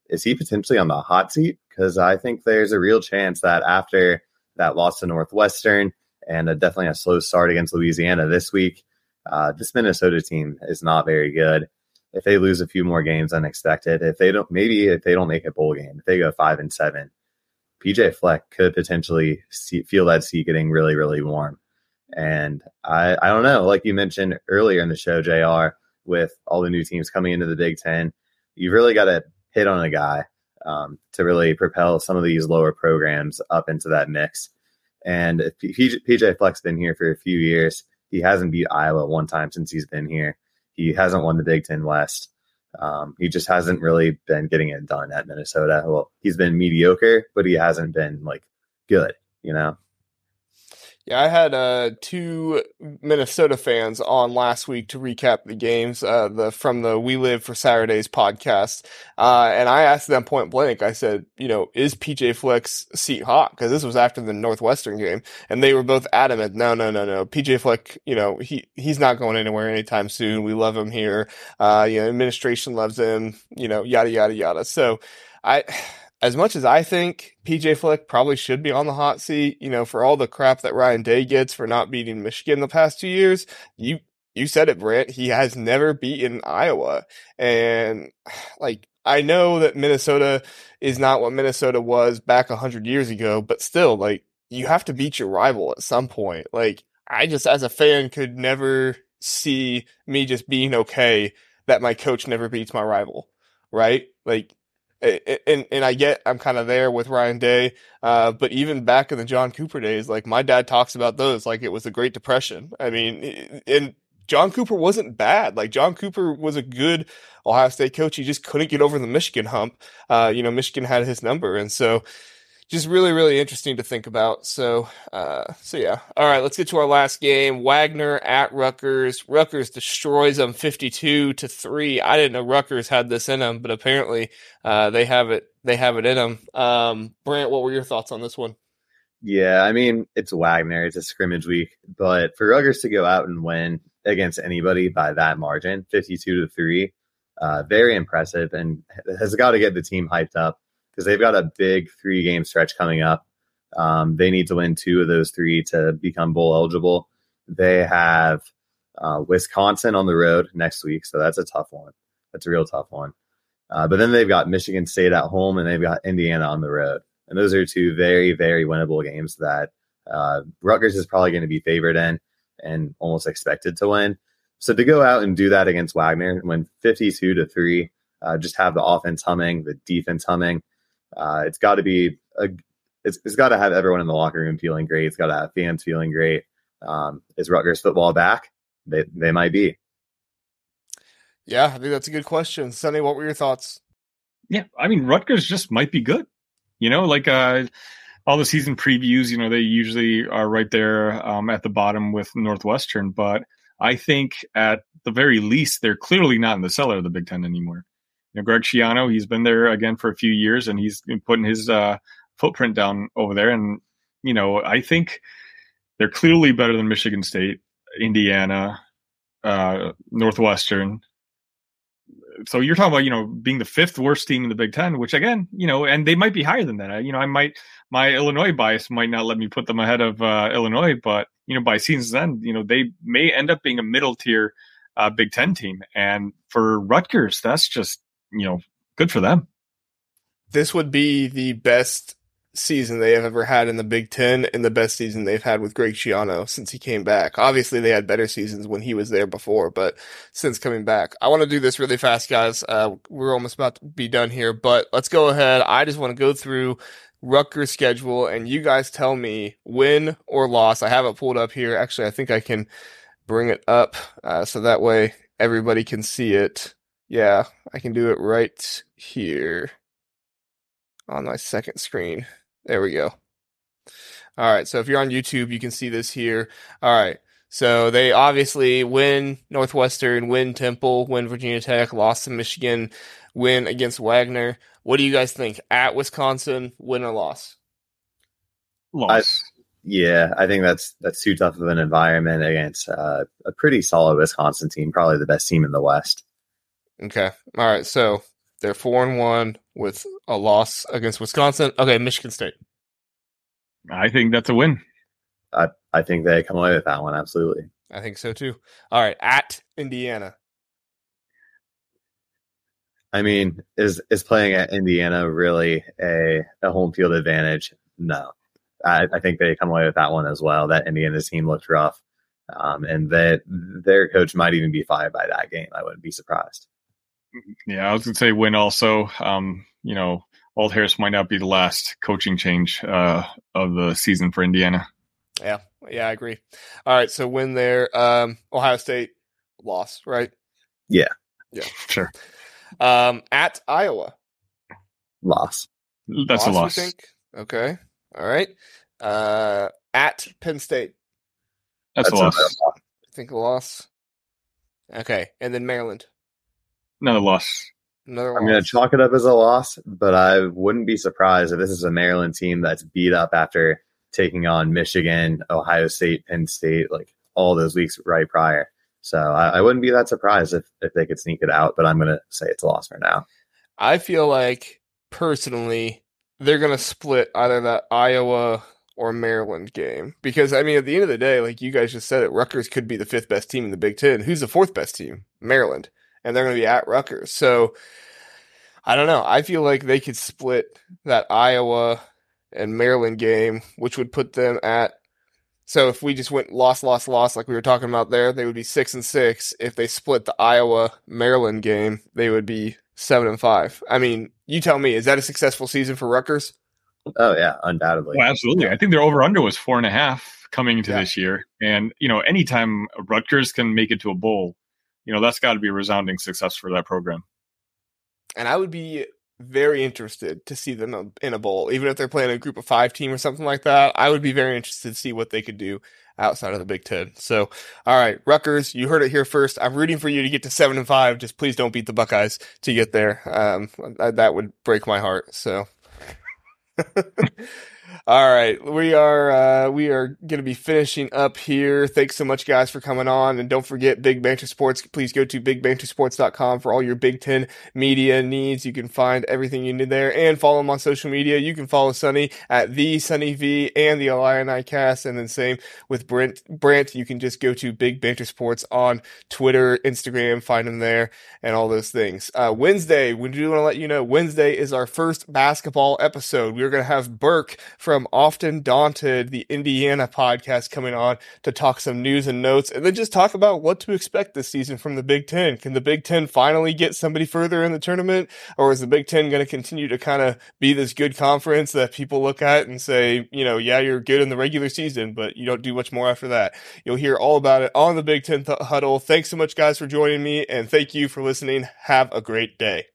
C: is he potentially on the hot seat? Because I think there's a real chance that after that loss to Northwestern and a, definitely a slow start against Louisiana this week, uh, this Minnesota team is not very good if they lose a few more games than expected, if they don't, maybe if they don't make a bowl game, if they go five and seven, PJ Fleck could potentially see, feel that seat getting really, really warm. And I, I don't know, like you mentioned earlier in the show, JR, with all the new teams coming into the Big Ten, you've really got to hit on a guy um, to really propel some of these lower programs up into that mix. And PJ, PJ Fleck's been here for a few years, he hasn't beat Iowa one time since he's been here. He hasn't won the Big Ten West. Um, he just hasn't really been getting it done at Minnesota. Well, he's been mediocre, but he hasn't been like good, you know?
A: Yeah, I had uh, two Minnesota fans on last week to recap the games uh, the from the We Live for Saturdays podcast, uh, and I asked them point blank. I said, you know, is PJ Fleck's seat hot? Because this was after the Northwestern game, and they were both adamant. No, no, no, no. PJ Fleck, you know, he he's not going anywhere anytime soon. We love him here. Uh, you know, administration loves him. You know, yada yada yada. So, I as much as I think PJ Fleck probably should be on the hot seat, you know, for all the crap that Ryan Day gets for not beating Michigan the past two years, you you said it, Brant. He has never beaten Iowa, and like I know that Minnesota is not what Minnesota was back hundred years ago, but still, like you have to beat your rival at some point. Like I just, as a fan, could never see me just being okay that my coach never beats my rival, right? Like and and I get I'm kind of there with Ryan Day, uh, but even back in the John Cooper days, like my dad talks about those like it was the Great Depression. I mean, and John Cooper wasn't bad. Like John Cooper was a good Ohio State coach. He just couldn't get over the Michigan hump. Uh, you know, Michigan had his number, and so just really, really interesting to think about. So, uh, so yeah. All right, let's get to our last game. Wagner at Rutgers. Rutgers destroys them fifty-two to three. I didn't know Rutgers had this in them, but apparently, uh, they have it. They have it in them. Um, Brant, what were your thoughts on this one?
C: Yeah, I mean, it's Wagner. It's a scrimmage week, but for Rutgers to go out and win against anybody by that margin, fifty-two to three, uh, very impressive, and has got to get the team hyped up because they've got a big three game stretch coming up. Um, they need to win two of those three to become bowl eligible. They have uh, Wisconsin on the road next week, so that's a tough one. That's a real tough one. Uh, but then they've got Michigan State at home and they've got Indiana on the road. And those are two very, very winnable games that uh, Rutgers is probably going to be favored in and almost expected to win. So to go out and do that against Wagner win 52 to 3, uh, just have the offense humming, the defense humming, uh, it's got to be a, it's, it's got to have everyone in the locker room feeling great. It's got to have fans feeling great. Um, is Rutgers football back? They they might be.
A: Yeah, I think that's a good question. Sunny. what were your thoughts?
B: Yeah, I mean Rutgers just might be good. You know, like uh, all the season previews, you know, they usually are right there um, at the bottom with Northwestern, but I think at the very least they're clearly not in the cellar of the Big Ten anymore know, Greg Schiano, he's been there again for a few years and he's been putting his uh, footprint down over there. And, you know, I think they're clearly better than Michigan State, Indiana, uh, Northwestern. So you're talking about, you know, being the fifth worst team in the Big Ten, which again, you know, and they might be higher than that. You know, I might, my Illinois bias might not let me put them ahead of uh, Illinois, but, you know, by season's end, you know, they may end up being a middle tier uh, Big Ten team. And for Rutgers, that's just you know, good for them.
A: This would be the best season they have ever had in the Big Ten and the best season they've had with Greg Schiano since he came back. Obviously, they had better seasons when he was there before, but since coming back, I want to do this really fast, guys. Uh, we're almost about to be done here, but let's go ahead. I just want to go through Rutgers schedule and you guys tell me win or loss. I have it pulled up here. Actually, I think I can bring it up uh, so that way everybody can see it. Yeah, I can do it right here on my second screen. There we go. All right, so if you're on YouTube, you can see this here. All right, so they obviously win Northwestern, win Temple, win Virginia Tech, lost to Michigan, win against Wagner. What do you guys think? At Wisconsin, win or loss?
B: Loss.
C: I, yeah, I think that's that's too tough of an environment against uh, a pretty solid Wisconsin team, probably the best team in the West.
A: Okay. All right. So they're four and one with a loss against Wisconsin. Okay, Michigan State.
B: I think that's a win.
C: I I think they come away with that one absolutely.
A: I think so too. All right, at Indiana.
C: I mean, is is playing at Indiana really a a home field advantage? No. I, I think they come away with that one as well. That Indiana team looked rough, um, and that their coach might even be fired by that game. I wouldn't be surprised.
B: Yeah, I was going to say win also. Um, you know, Walt Harris might not be the last coaching change uh, of the season for Indiana.
A: Yeah, yeah, I agree. All right, so win there. Um, Ohio State loss, right?
C: Yeah,
A: yeah,
B: sure.
A: Um, at Iowa,
C: loss.
B: That's loss, a loss.
A: think. Okay, all right. Uh, at Penn State,
B: that's, that's a loss.
A: I think a loss. Okay, and then Maryland.
B: Another loss.
A: Another
C: I'm going to chalk it up as a loss, but I wouldn't be surprised if this is a Maryland team that's beat up after taking on Michigan, Ohio State, Penn State, like all those weeks right prior. So I, I wouldn't be that surprised if, if they could sneak it out, but I'm going to say it's a loss for now.
A: I feel like personally, they're going to split either that Iowa or Maryland game because I mean, at the end of the day, like you guys just said it, Rutgers could be the fifth best team in the Big Ten. Who's the fourth best team? Maryland and they're going to be at Rutgers. So I don't know. I feel like they could split that Iowa and Maryland game, which would put them at. So if we just went loss, loss, loss, like we were talking about there, they would be six and six. If they split the Iowa Maryland game, they would be seven and five. I mean, You tell me, is that a successful season for Rutgers?
C: Oh yeah, undoubtedly.
B: Well, absolutely. I think their over under was four and a half coming into yeah. this year, and you know, anytime Rutgers can make it to a bowl, you know, that's got to be a resounding success for that program.
A: And I would be very interested to see them in a bowl, even if they're playing a group of five team or something like that. I would be very interested to see what they could do outside of the Big Ten. So, all right, Rutgers, you heard it here first. I'm rooting for you to get to seven and five. Just please don't beat the Buckeyes to get there. Um, that would break my heart. So. All right, we are uh, we are going to be finishing up here. Thanks so much, guys, for coming on, and don't forget Big Banter Sports. Please go to bigbantersports.com for all your Big Ten media needs. You can find everything you need there, and follow them on social media. You can follow Sunny at the Sunny V and the Illinicast, and then same with Brant. Brant, you can just go to Big Banter Sports on Twitter, Instagram, find them there, and all those things. Uh, Wednesday, we do want to let you know Wednesday is our first basketball episode. We're going to have Burke from from Often Daunted, the Indiana podcast, coming on to talk some news and notes and then just talk about what to expect this season from the Big Ten. Can the Big Ten finally get somebody further in the tournament? Or is the Big Ten going to continue to kind of be this good conference that people look at and say, you know, yeah, you're good in the regular season, but you don't do much more after that? You'll hear all about it on the Big Ten th- Huddle. Thanks so much, guys, for joining me, and thank you for listening. Have a great day.